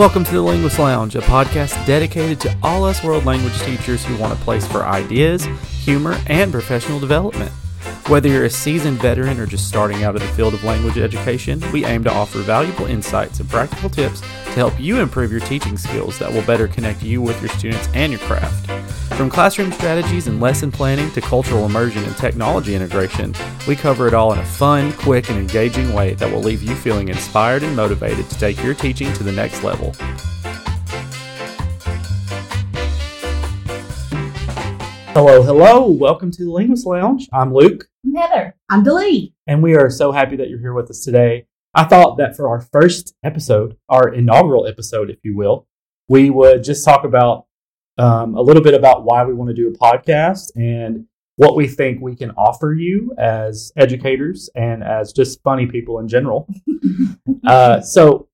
Welcome to the Linguist Lounge, a podcast dedicated to all us world language teachers who want a place for ideas, humor, and professional development. Whether you're a seasoned veteran or just starting out in the field of language education, we aim to offer valuable insights and practical tips to help you improve your teaching skills that will better connect you with your students and your craft. From classroom strategies and lesson planning to cultural immersion and technology integration, we cover it all in a fun, quick, and engaging way that will leave you feeling inspired and motivated to take your teaching to the next level. Hello, hello. Welcome to the Linguist Lounge. I'm Luke, I'm Heather. I'm Delee. and we are so happy that you're here with us today. I thought that for our first episode, our inaugural episode, if you will, we would just talk about um, a little bit about why we want to do a podcast and what we think we can offer you as educators and as just funny people in general. Uh, so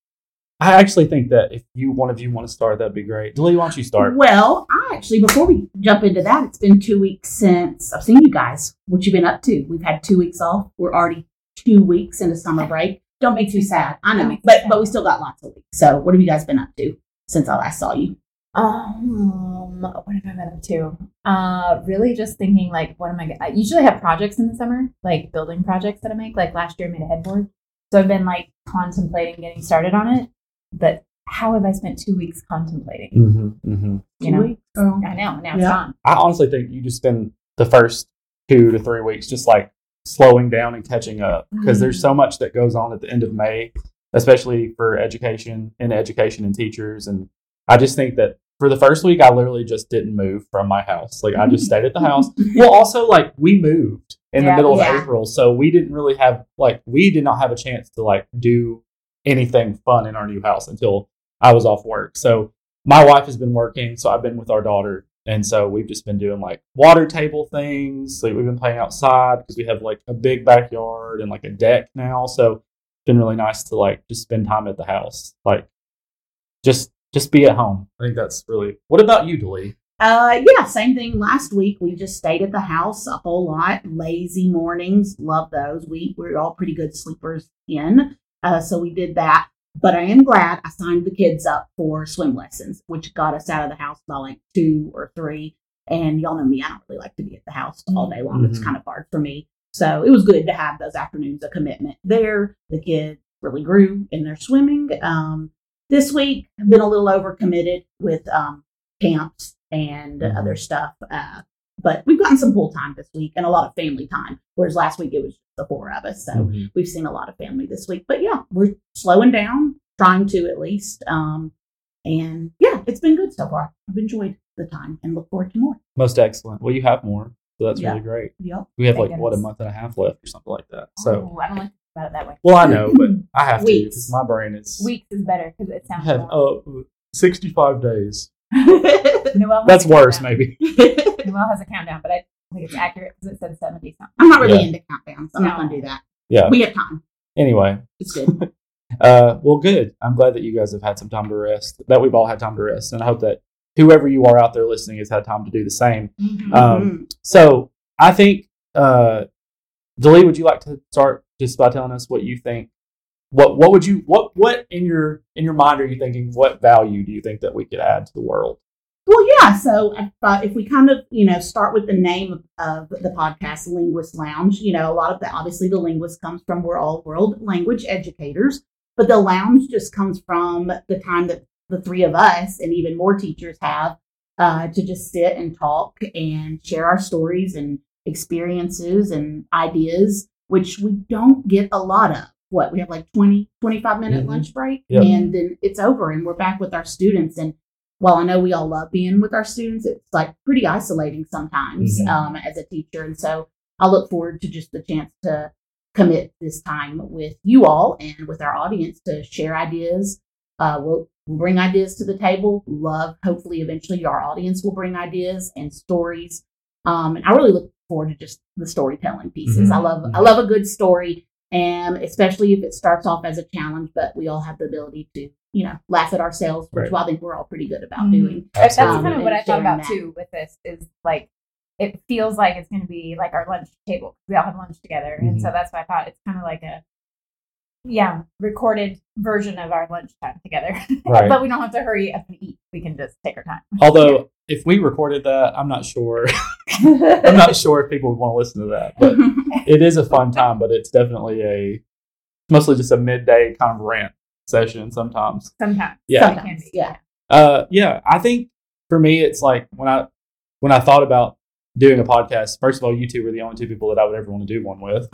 I actually think that if you one of you want to start, that'd be great. Delee, why don't you start? Well, I actually, before we jump into that, it's been two weeks since I've seen you guys. What you've been up to? We've had two weeks off. We're already two weeks into summer break. Don't make too sad. I know, me but sad. but we still got lots of weeks. So, what have you guys been up to since I last saw you? Um, what have I been up to? Uh, really just thinking like, what am I? I usually have projects in the summer, like building projects that I make. Like last year, I made a headboard, so I've been like contemplating getting started on it. But how have I spent two weeks contemplating? Mm-hmm, mm-hmm. You know, weeks? Oh. I know now it's Yeah. gone. I honestly think you just spend the first two to three weeks just like slowing down and catching up because there's so much that goes on at the end of May, especially for education and education and teachers. And I just think that for the first week, I literally just didn't move from my house. Like I just stayed at the house. Well, also like we moved in the middle of Yeah. April, so we didn't really have like we did not have a chance to like do anything fun in our new house until I was off work. So my wife has been working, so I've been with our daughter, and so we've just been doing like water table things. Like we've been playing outside because we have like a big backyard and like a deck now. So it's been really nice to like just spend time at the house, like just just be at home. I think that's really. What about you, Delee? Uh, yeah, same thing. Last week we just stayed at the house a whole lot. Lazy mornings, love those. We we're all pretty good sleepers in, uh, so we did that. But I am glad I signed the kids up for swim lessons, which got us out of the house by like two or three. And y'all know me, I don't really like to be at the house all day long. It's Mhm. kind of hard for me. So it was good to have those afternoons of commitment there. The kids really grew in their swimming. Um, this week, I've been a little overcommitted with um, camps and Mhm. other stuff. Uh, but we've gotten some pool time this week and a lot of family time, whereas last week it was the four of us. So Mhm. we've seen a lot of family this week. But yeah, we're slowing down, trying to at least. Um, and yeah, it's been good so far. I've enjoyed the time and look forward to more. Most excellent. Well, you have more, so that's Yeah. really great. Yep. We have like what a month and a half left or something like that. So, oh, I don't like about it that way. well, I know, but I have to Weeks. because my brain is Weeks is better because it sounds. have long. uh, 65 days. Noel has That's a worse, countdown. maybe. Noel has a countdown, but I think it's accurate because it said seventy something. I'm not really Yeah. into countdowns. I'm not No. going to do that. Yeah. We have time. Anyway, It's good. uh, well, good. I'm glad that you guys have had some time to rest. That we've all had time to rest, and I hope that whoever you are out there listening has had time to do the same. Mm-hmm. Um, so, I think, uh, Delee, would you like to start just by telling us what you think? What what would you what what in your in your mind are you thinking? What value do you think that we could add to the world? Well, yeah. So if, uh, if we kind of, you know, start with the name of, the podcast, Linguist Lounge, you know, a lot of the, obviously the linguist comes from we're all world language educators, but the lounge just comes from the time that the three of us and even more teachers have uh, to just sit and talk and share our stories and experiences and ideas, which we don't get a lot of. What we have like 20, 25 minute Mhm. lunch break, Yep. and then it's over and we're back with our students. And while I know we all love being with our students, it's like pretty isolating sometimes Mhm. um, as a teacher. And so I look forward to just the chance to commit this time with you all and with our audience to share ideas. Uh, we'll, we'll bring ideas to the table. Love, hopefully, eventually our audience will bring ideas and stories. Um, and I really look forward to just the storytelling pieces. Mhm. I love I love a good story, and especially if it starts off as a challenge, but we all have the ability to you know laugh at ourselves, which Right. I think we're all pretty good about Mhm. doing. That's Absolutely. kind of what I thought about that. too with this is like it feels like it's going to be like our lunch table. We all have lunch together, and so that's why I thought it's kind of like a yeah recorded version of our lunchtime together. Right. but we don't have to hurry up and eat. We can just take our time. Although, if we recorded that, I'm not sure. I'm not sure if people would want to listen to that. But it is a fun time, but it's definitely a mostly just a midday kind of rant session sometimes. Sometimes. Yeah. It can be. Yeah. Uh, yeah, I think for me, it's like when I when I thought about doing a podcast. First of all, you two were the only two people that I would ever want to do one with,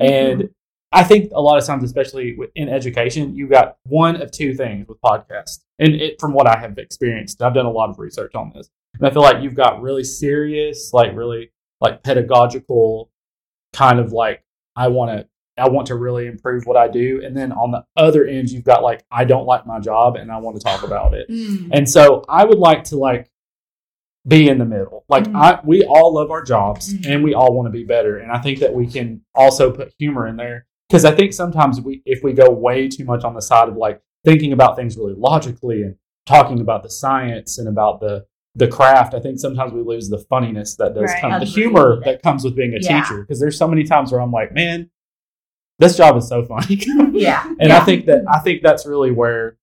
and I think a lot of times, especially in education, you've got one of two things with podcasts, and it from what I have experienced, I've done a lot of research on this, and I feel like you've got really serious, like really like pedagogical, kind of like I want to. I want to really improve what I do. And then on the other end, you've got like, I don't like my job and I want to talk about it. Mm. And so I would like to like be in the middle. Like Mhm. I we all love our jobs Mhm. and we all want to be better. And I think that we can also put humor in there because I think sometimes we if we go way too much on the side of like thinking about things really logically and talking about the science and about the the craft, I think sometimes we lose the funniness that does Right. come, the humor that comes with being a Yeah. teacher. Because there's so many times where I'm like, man, this job is so funny. yeah. And I think that I think that's really where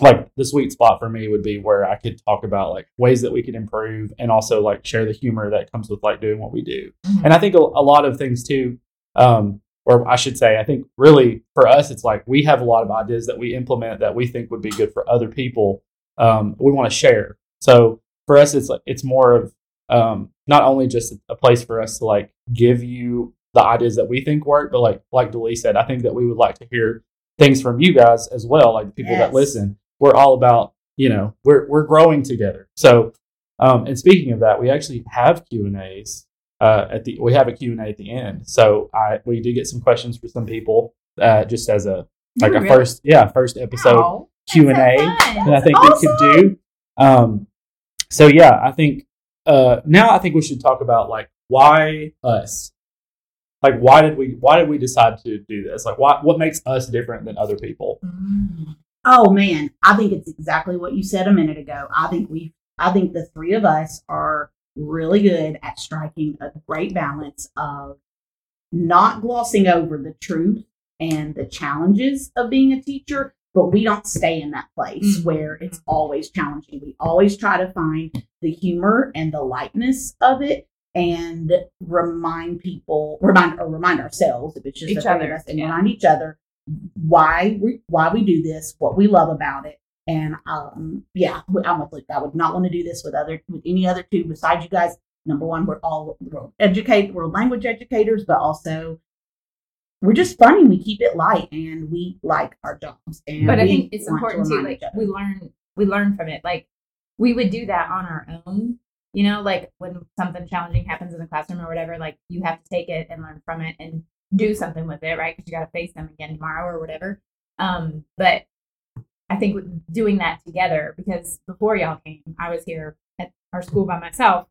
like the sweet spot for me would be where I could talk about like ways that we could improve and also like share the humor that comes with like doing what we do. Mhm. And I think a, a lot of things too, um, or I should say, I think really for us, it's like we have a lot of ideas that we implement that we think would be good for other people. Um, we want to share. So for us, it's like it's more of um, not only just a place for us to like give you the ideas that we think work, but like like Delee said, I think that we would like to hear things from you guys as well, like the people that listen. We're all about you know we're we're growing together. So um, and speaking of that, we actually have Q and A's uh, at the we have a Q and A at the end. So I we do get some questions for some people uh, just as a like Oh, a really? first yeah first episode Q and A that's that I think we could do. Um, so yeah, I think uh, now I think we should talk about like why us. Like why did we why did we decide to do this? Like why what makes us different than other people? Mm. Oh man, I think it's exactly what you said a minute ago. I think we I think the three of us are really good at striking a great balance of not glossing over the truth and the challenges of being a teacher, but we don't stay in that place Mhm. where it's always challenging. We always try to find the humor and the lightness of it and remind people, remind or remind ourselves if it's just Each the other, and yeah. remind each other why we why we do this, what we love about it. And um, yeah, I'm with Luke. I would not want to do this with other with any other two besides you guys. Number one, we're all we're educate, we're language educators, but also we're just funny. We keep it light, and we like our jobs. And but I think it's want to important too. Like we learn, we learn from it. Like we would do that on our own. You know, like when something challenging happens in the classroom or whatever, like you have to take it and learn from it and do something with it, right? Because you got to face them again tomorrow or whatever. Um, but I think doing that together, because before y'all came, I was here at our school by myself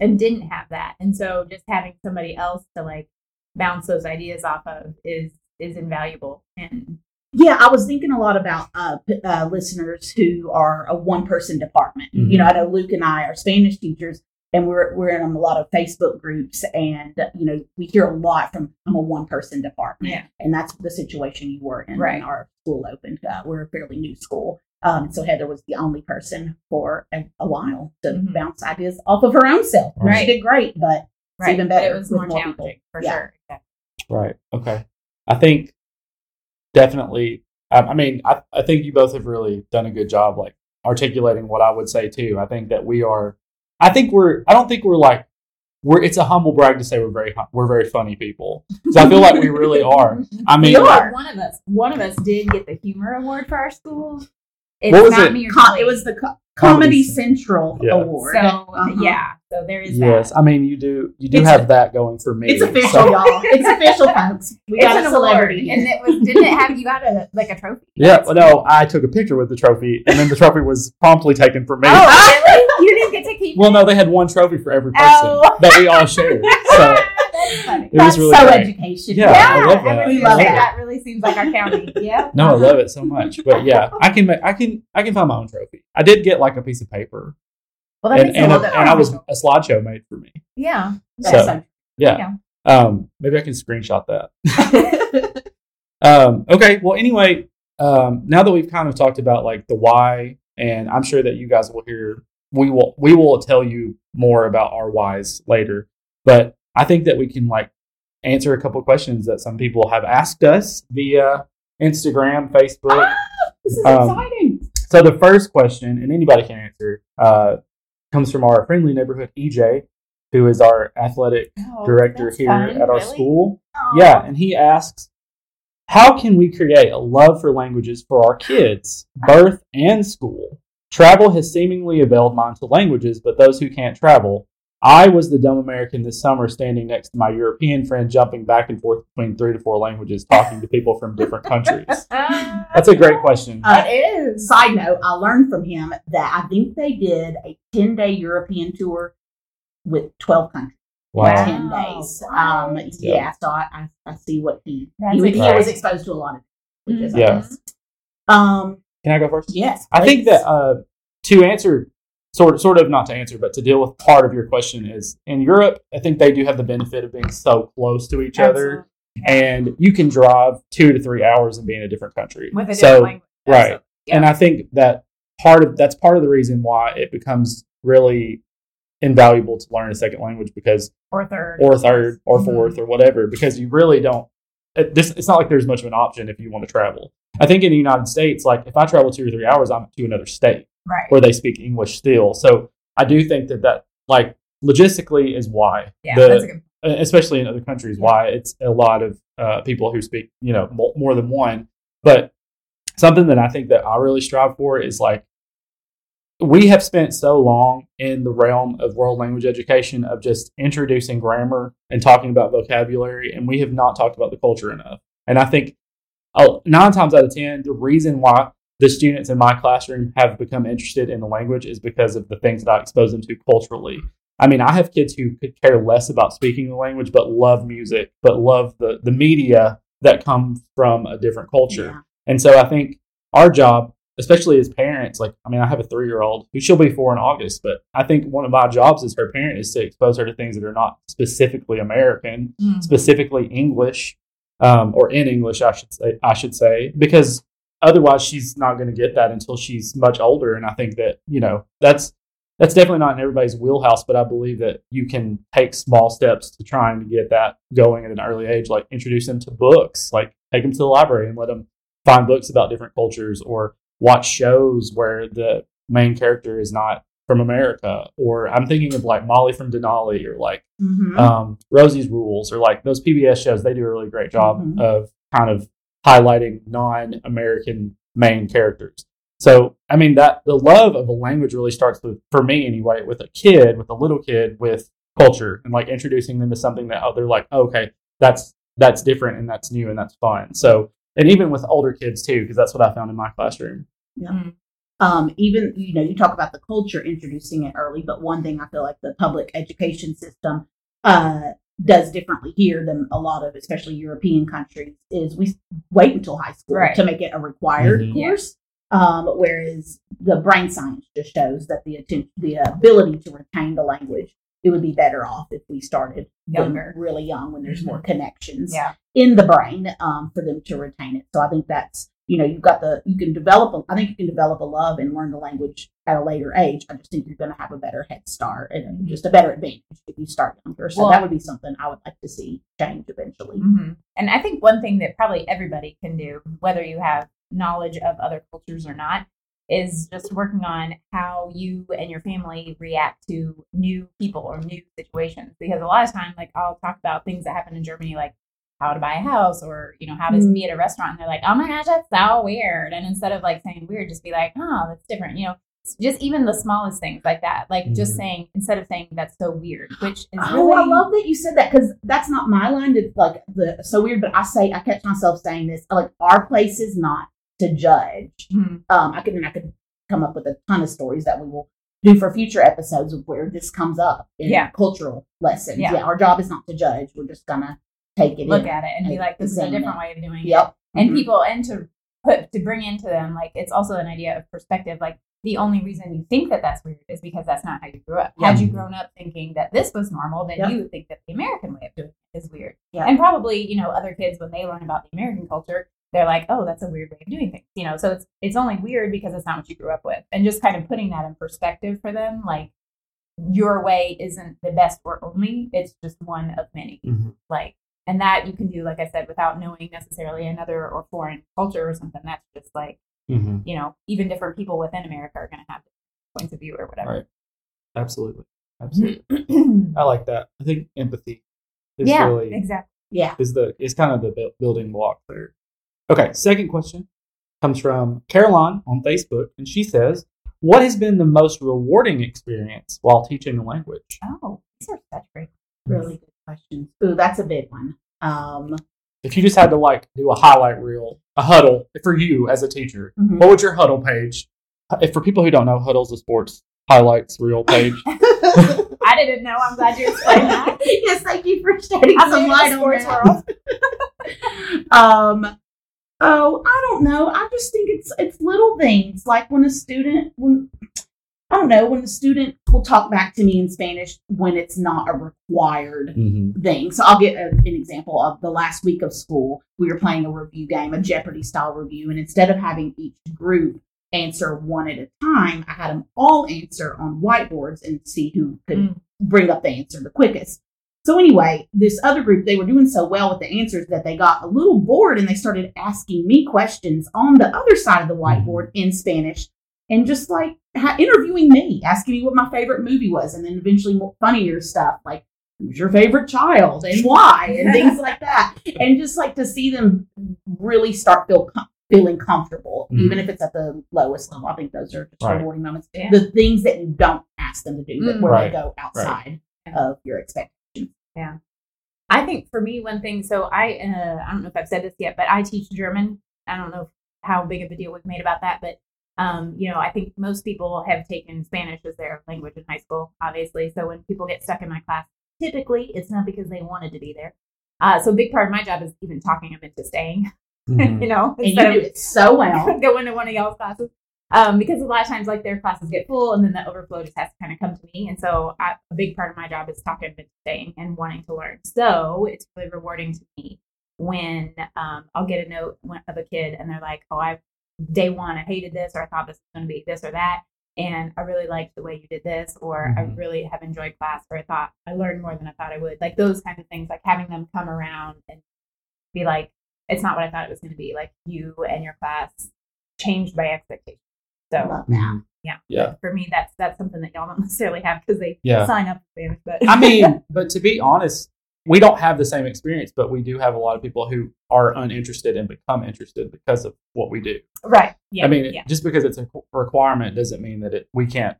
and didn't have that, and so just having somebody else to like bounce those ideas off of is is invaluable. And Yeah, I was thinking a lot about uh, uh, listeners who are a one person department. Mhm. You know, I know Luke and I are Spanish teachers, and we're we're in a lot of Facebook groups, and you know, we hear a lot from I'm a one person department, Yeah. and that's the situation you were in Right. when our school opened. Uh, we're a fairly new school. Um, so Heather was the only person for a, a while to Mhm. bounce ideas off of her own self. Right. She did great, but right, even but better it was with more more challenging people. for Yeah. sure. Yeah. Right. Okay. I think definitely. I, I mean, I, I think you both have really done a good job, like articulating what I would say too. I think that we are. I think we're. I don't think we're like. We're. It's a humble brag to say we're very. We're very funny people. So I feel like we really are. I mean, We are. One of us, one of us did get the humor award for our school. It's What was not it? me or Com- it was the co- Comedy Comedy Central Yeah. Award. so Uh-huh. yeah. So there is yes. that. I mean, you do. You do It's have a- that going for me. It's official, so- y'all. It's official, folks. We It's got a award, celebrity. and it was. Didn't it have you got a like a trophy? Yeah. That's Well, no, I took a picture with the trophy, and then the trophy was promptly taken from me. Oh really? You didn't get to keep. Well, it? no, they had one trophy for every person Oh. that we all shared. So That's funny. it was That's really so great. education. Yeah, I love that. We love that. that really seems like our county. Yeah. No, I love it so much. But yeah, I can make, I can I can find my own trophy. I did get like a piece of paper, Well, that and makes and, a, bit and I was a slideshow made for me. Yeah. That's So, so Yeah. Um, maybe I can screenshot that. Um, okay. Well, anyway, um, now that we've kind of talked about like the why, and I'm sure that you guys will hear, we will we will tell you more about our whys later. But I think that we can like answer a couple questions that some people have asked us via Instagram, Facebook. Ah, this is Um, exciting. So the first question, and anybody can answer, uh, comes from our friendly neighborhood EJ, who is our athletic Oh, director here fun. at our Really? school. Aw. Yeah, and he asks, how can we create a love for languages for our kids, birth and school? Travel has seemingly availed mine to languages, but those who can't travel. I was the dumb American this summer standing next to my European friend, jumping back and forth between three to four languages, talking to people from different countries. That's a great question. Uh, it is. Side note, I learned from him that I think they did a 10 day European tour with 12 countries. Wow. 10 days. Um, What? yeah, so I, I, I see what he, he, was- he was exposed to a lot of languages. I Yeah. Um, Can I go first? yes. I think that uh, to answer, sort sort of not to answer, but to deal with part of your question is in Europe. I think they do have the benefit of being so close to each other, and you can drive two to three hours and be in a different country. with a different so, language. right. Yeah. and I think that part of that's part of the reason why it becomes really invaluable to learn a second language because or third, or third or Mhm. fourth or whatever because you really don't this it's not like there's much of an option if you want to travel i think in the united states like if i travel two or three hours i'm to another state right? where they speak english still so i do think that that like logistically is why Yeah, the- that's a good. especially in other countries why it's a lot of uh, people who speak you know mo- more than one but something that i think that i really strive for is like we have spent so long in the realm of world language education of just introducing grammar and talking about vocabulary and we have not talked about the culture enough and i think oh, nine times out of ten the reason why the students in my classroom have become interested in the language is because of the things that i expose them to culturally I mean, I have kids who could care less about speaking the language, but love music, but love the the media that come from a different culture. Yeah. And so I think our job, especially as parents, like I mean, I have a three year old who she'll be four in August, but I think one of my jobs as her parent is to expose her to things that are not specifically American, Mhm. specifically English, um, or in English, I should say. I should say because otherwise she's not going to get that until she's much older. And I think that you know that's that's definitely not in everybody's wheelhouse, but I believe that you can take small steps to trying to get that going at an early age, like introduce them to books, like take them to the library and let them find books about different cultures or watch shows where the main character is not from America. Or I'm thinking of like Molly from Denali or like Mhm. um, Rosie's Rules or like those PBS shows. They do a really great job Mhm. of kind of highlighting non-American main characters. So, I mean, that the love of a language really starts with, for me anyway, with a kid, with a little kid, with culture, and like introducing them to something that oh, they're like, okay, that's that's different and that's new and that's fun. So, and even with older kids too, because that's what I found in my classroom. Um, even you know you talk about the culture introducing it early but one thing i feel like the public education system uh, does differently here than a lot of especially european countries is we wait until high school Right. to make it a required Mhm. Course um, whereas the brain science just shows that the atten- the ability to retain the language it would be better off if we started Younger. really young when there's more connections Yeah. in the brain um, for them to retain it. So I think that's you know you've got the you can develop a, I think you can develop a love and learn the language at a later age. I just think you're going to have a better head start and just a better advantage if you start younger. So Well- that would be something I would like to see change eventually. hmm And I think one thing that probably everybody can do, whether you have knowledge of other cultures or not, is just working on how you and your family react to new people or new situations. Because a lot of time, like I'll talk about things that happen in Germany, like how to buy a house or you know how to Mm. be at a restaurant, and they're like, "Oh my gosh, that's so weird." And instead of like saying weird, just be like, "Oh, that's different." You know, just even the smallest things like that, like just Mhm. saying instead of saying that's so weird, which is Oh, really I love that you said that because that's not my line. To, like the so weird, but I say I catch myself saying this. Like our place is not to judge. Mhm. um, I could and I could come up with a ton of stories that we will do for future episodes of where this comes up in Yeah. cultural lessons. Yeah. Yeah. our job is not to judge. We're just gonna take it look in. at it and be like, "This is a different it. way of doing it." Yep. and Mhm. people and to put to bring into them like it's also an idea of perspective like the only reason you think that that's weird is because that's not how you grew up Yeah. had you grown up thinking that this was normal then Yep. you would think that the american way of doing it is weird. Yeah. And probably, you know, other kids when they learn about the American culture, they're like, oh, that's a weird way of doing things. You know, so it's it's only weird because it's not what you grew up with. And just kind of putting that in perspective for them, like your way isn't the best or only, it's just one of many. Mhm. Like and that you can do, like I said, without knowing necessarily another or foreign culture or something. That's just like, Mhm. you know, even different people within America are gonna have points of view or whatever. Right. Absolutely. Absolutely. I like that. I think empathy is yeah, really exactly. Yeah. is the is kind of the bu- building block there. Okay, second question comes from Caroline on Facebook, and she says, "What has been the most rewarding experience while teaching a language?" Oh, these are such great. Really good questions. Ooh, that's a big one. Um, If you just had to like do a highlight reel, a Hudl for you as a teacher, mhm. what would your Hudl page? If for people who don't know, Hudl's a sports highlights reel page. I didn't know. I'm glad you explained that. yes, thank you for shedding I'm some in the light on sports world. um, oh, I don't know. I just think it's it's little things like when a student when I don't know when a student will talk back to me in Spanish when it's not a required mm-hmm. thing. So I'll get a, an example of the last week of school. We were playing a review game, a Jeopardy style review, and instead of having each group answer one at a time, I had them all answer on whiteboards and see who could Mm. bring up the answer the quickest. So anyway, this other group, they were doing so well with the answers that they got a little bored and they started asking me questions on the other side of the whiteboard in Spanish and just like ha- interviewing me, asking me what my favorite movie was, and then eventually more funnier stuff like who's your favorite child and why and things like that, and just like to see them really start feel com- feeling comfortable, Mhm. even if it's at the lowest level. I think those are just Right. rewarding moments. Yeah. The things that you don't ask them to do, but Mm. where Right. they go outside Right. of your expectations. Yeah. I think for me, one thing. So I, uh, I don't know if I've said this yet, but I teach German. I don't know how big of a deal we've made about that, but um, you know, I think most people have taken Spanish as their language in high school, obviously. So when people get stuck in my class, typically it's not because they wanted to be there. Uh, so a big part of my job is even talking them into staying. Mm-hmm. you know, And you do it so well. going to one of y'all's classes. Um, because a lot of times, like their classes get full, and then the overflow just has to kind of come to me. And so, I, a big part of my job is talking and staying and wanting to learn. So it's really rewarding to me when um, I'll get a note of a kid and they're like, "Oh, I day one, I hated this, or I thought this was going to be this or that, and I really liked the way you did this, or I Mhm. really have enjoyed class, or I thought I learned more than I thought I would." Like those kinds of things, like having them come around and be like, "It's not what I thought it was going to be." Like you and your class changed my expectations. So Love that. yeah, Yeah. For me, that's that's something that y'all don't necessarily have because they Yeah. sign up for Spanish. But I mean, but to be honest, we don't have the same experience, but we do have a lot of people who are uninterested and become interested because of what we do. right? Yeah. I mean, yeah, just because it's a requirement doesn't mean that it we can't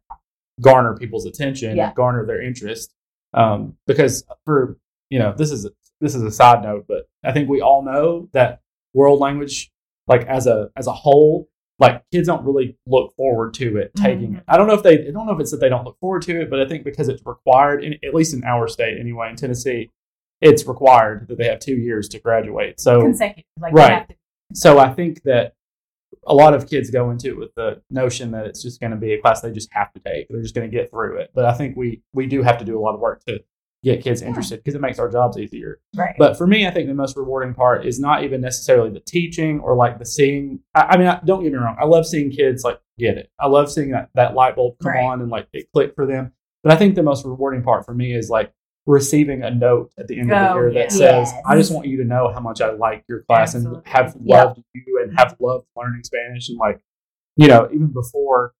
garner people's attention, Yeah. garner their interest. Um, because for you know, this is a, this is a side note, but I think we all know that world language, like as a as a whole, like kids don't really look forward to it taking Mhm. it. I don't know if they I don't know if it's that they don't look forward to it, but I think because it's required, in, at least in our state anyway, in Tennessee, it's required that they have two years to graduate. So consecutive. Like right. To, so I think that a lot of kids go into it with the notion that it's just going to be a class they just have to take. They're just going to get through it. But I think we we do have to do a lot of work to get kids interested because it makes our jobs easier. right. But for me, I think the most rewarding part is not even necessarily the teaching or like the seeing. I, I mean, I, don't get me wrong. I love seeing kids like get it. I love seeing that that light bulb come Right. on and like it click for them. But I think the most rewarding part for me is like receiving a note at the end of the Oh, year that says, "I just want you to know how much I like your class Absolutely. and have loved you and have loved learning Spanish." And like, you know, even before,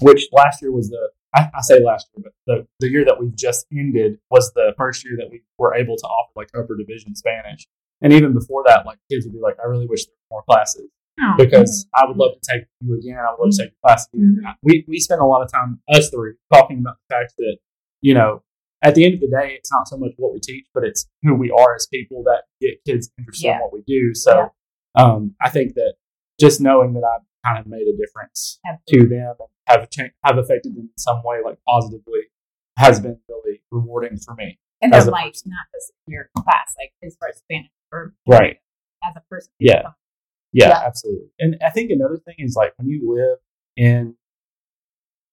which last year was the I, I say last year, but the the year that we've just ended was the first year that we were able to offer like upper division Spanish. And even before that, like kids would be like, "I really wish there were more classes." Oh, because I would love to take you again. I would love to mm-hmm. take your class again. Mm-hmm. We we spend a lot of time us three talking about the fact that you know at the end of the day, it's not so much what we teach, but it's who we are as people that get kids interested in what we do. So um, I think that just knowing that I've kind of made a difference Absolutely. to them and have cha- have affected them in some way, like positively, has been really rewarding for me. and their life, person. not just your class, like as far as Spanish or Right. as a person. Yeah. Yeah, Yeah. absolutely. And I think another thing is like when you live in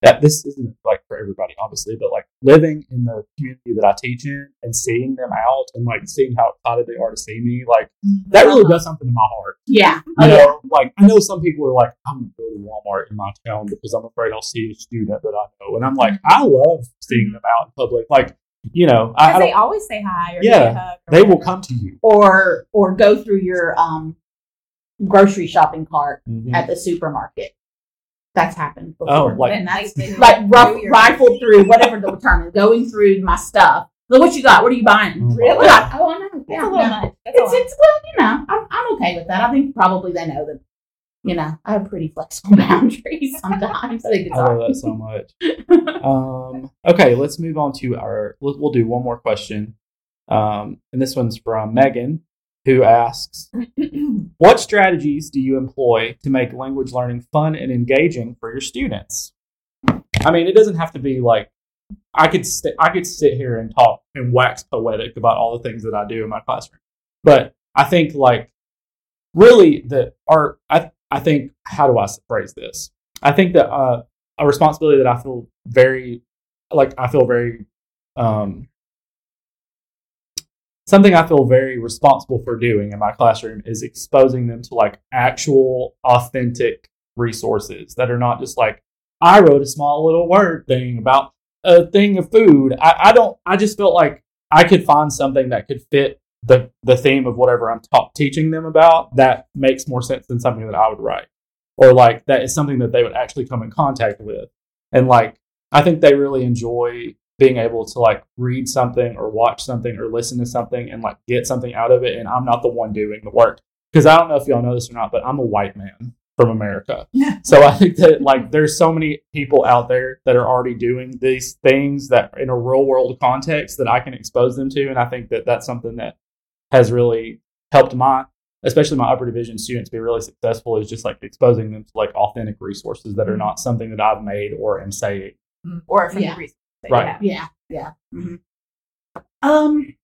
that this isn't like for everybody, obviously, but like living in the community that I teach in and seeing them out and like seeing how excited they are to see me, like that really does something to my heart. Yeah. You yeah. know, like I know some people are like, I'm gonna go to Walmart in my town because I'm afraid I'll see a student that I know, and I'm like, I love seeing them out in public. Like, you know, I, I they always say hi or Yeah, give you hug. or they will come to you. Or or go through your um grocery shopping cart Mhm. at the supermarket. That's happened before. Oh, like- and that's They- they like rough, rifled through whatever the term is, going through my stuff. Look what you got. What are you buying? Oh, Really? God. Oh, I know. That's Yeah, a little no. much. That's It's, it's well, you know, I'm, I'm okay with that. I think probably they know that, you know, I have pretty flexible boundaries sometimes. I think it's I all love that so much. Um, okay, let's move on to our. We'll, we'll do one more question, um, and this one's from Megan, who asks, "What strategies do you employ to make language learning fun and engaging for your students?" I mean, it doesn't have to be like I could st- I could sit here and talk and wax poetic about all the things that I do in my classroom, but I think like really the art. I I think how do I phrase this? I think that uh, a responsibility that I feel very like I feel very um something I feel very responsible for doing in my classroom is exposing them to like actual authentic resources that are not just like I wrote a small little word thing about a thing of food. I, I don't I just felt like I could find something that could fit the the theme of whatever I'm ta- teaching them about that makes more sense than something that I would write or like that is something that they would actually come in contact with and like i think they really enjoy being able to like read something or watch something or listen to something and like get something out of it and i'm not the one doing the work because i don't know if y'all know this or not but i'm a white man from america so i think that like there's so many people out there that are already doing these things that in a real world context that i can expose them to and i think that that's something that has really helped my especially my upper division students be really successful is just like exposing them to like authentic resources that are mm-hmm. not something that I've made or am saying. Mm-hmm. or from Yeah. the research. That Right. You have. Yeah, yeah. Mhm. Um,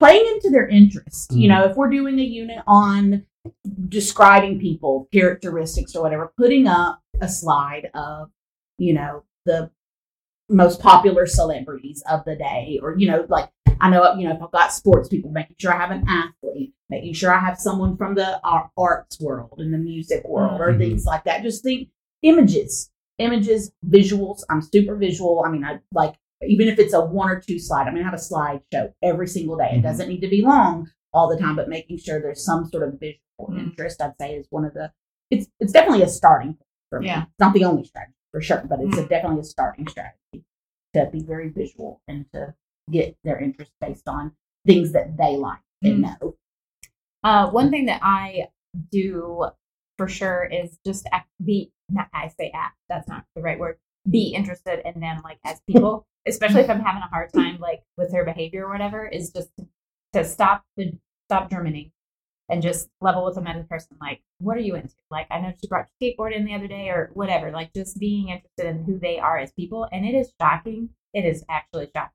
playing into their interest. You Mhm. know, if we're doing a unit on describing people, characteristics, or whatever, putting up a slide of, you know, the most popular celebrities of the day, or you know, like I know, you know, if I've got sports people, making sure I have an athlete, making sure I have someone from the ar- arts world and the music world, or Mhm. things like that. Just think images, images, visuals. I'm super visual. I mean, I like even if it's a one or two slide. I'm gonna have a slideshow every single day. It Mhm. doesn't need to be long all the time, but making sure there's some sort of visual Mhm. interest, I'd say, is one of the. It's it's definitely a starting point for me. Yeah. It's not the only strategy for sure, but it's a, Mhm. definitely a starting strategy to be very visual and to get their interest based on things that they like and know. Uh, one thing that I do for sure is just act, be not I say act that's not the right word be interested in them like as people especially if I'm having a hard time like with their behavior or whatever is just to, to stop the stop Germany and just level with them as a person like what are you into like I know she brought skateboard in the other day or whatever like just being interested in who they are as people and it is shocking it is actually shocking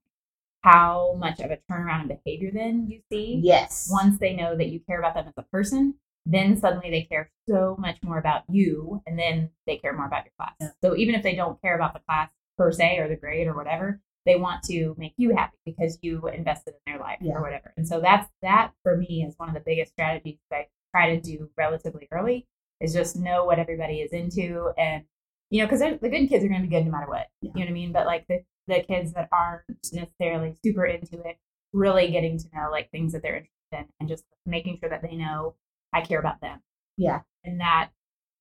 how much of a turnaround in behavior then you see Yes. once they know that you care about them as a person, then suddenly they care so much more about you, and then they care more about your class. Yeah. So even if they don't care about the class per se or the grade or whatever, they want to make you happy because you invested in their life Yeah. or whatever. And so that's that for me is one of the biggest strategies that I try to do relatively early is just know what everybody is into and you know because the good kids are going to be good no matter what Yeah. you know what i mean but like the, the kids that aren't necessarily super into it really getting to know like things that they're interested in and just making sure that they know I care about them. Yeah. And that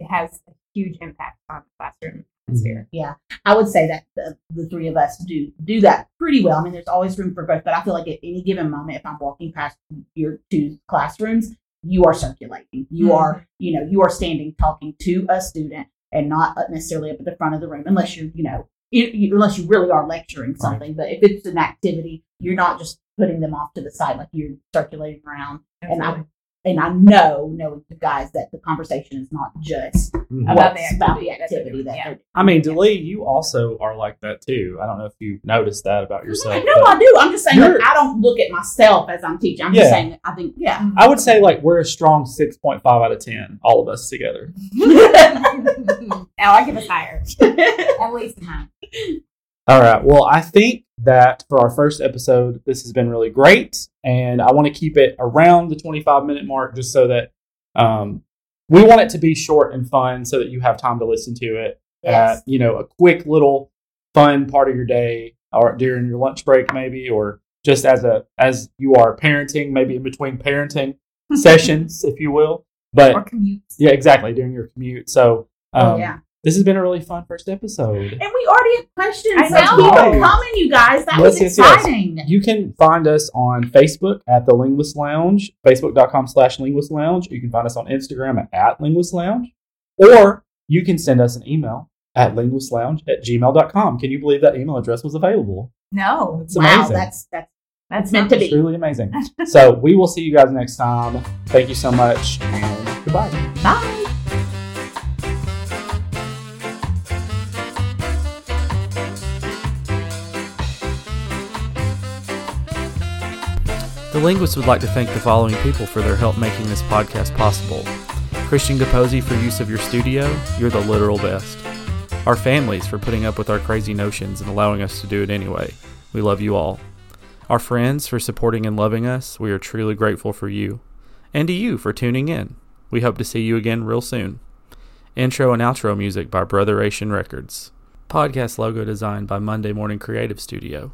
has a huge impact on the classroom atmosphere. Yeah. I would say that the, the three of us do do that pretty well. I mean, there's always room for growth, but I feel like at any given moment, if I'm walking past your two classrooms, you are circulating. You Mhm. are, you know, you are standing talking to a student and not necessarily up at the front of the room, unless you're, you know, you, you, unless you really are lecturing something. But if it's an activity, you're not just putting them off to the side, like you're circulating around. And I and I know, knowing you guys, that the conversation is not just Mhm. About what's the about the activity that activity they're doing. I mean, Delee, you also are like that too. I don't know if you noticed that about yourself. I know I do. I'm just saying, like, I don't look at myself as I'm teaching. I'm Yeah. just saying, I think, yeah. I would say like we're a strong six point five out of ten, all of us together. oh, I give us higher. At least a nine. All right. Well, I think that for our first episode, this has been really great, and I want to keep it around the 25 minute mark just so that um, we want it to be short and fun, so that you have time to listen to it Yes. at you know a quick little fun part of your day, or during your lunch break, maybe, or just as a as you are parenting, maybe in between parenting sessions, if you will. But yeah, exactly during your commute. So um, oh, yeah. This has been a really fun first episode. And we already have questions. I So know. keep them Right. coming, you guys. That Yes, was yes, yes. exciting. You can find us on Facebook at the Linguist Lounge, facebook.com slash Linguist Lounge. You can find us on Instagram at, at Linguist Lounge, or you can send us an email at linguistlounge at gmail.com. Can you believe that email address was available? No. It's wow, amazing. that's that's That's meant to be. Truly amazing. so we will see you guys next time. Thank you so much, and goodbye. bye. The Linguist would like to thank the following people for their help making this podcast possible. Christian Capozzi for use of your studio, you're the literal best. Our families for putting up with our crazy notions and allowing us to do it anyway. We love you all. Our friends for supporting and loving us, we are truly grateful for you. And to you for tuning in. We hope to see you again real soon. Intro and outro music by Brother Asian Records. Podcast logo designed by Monday Morning Creative Studio.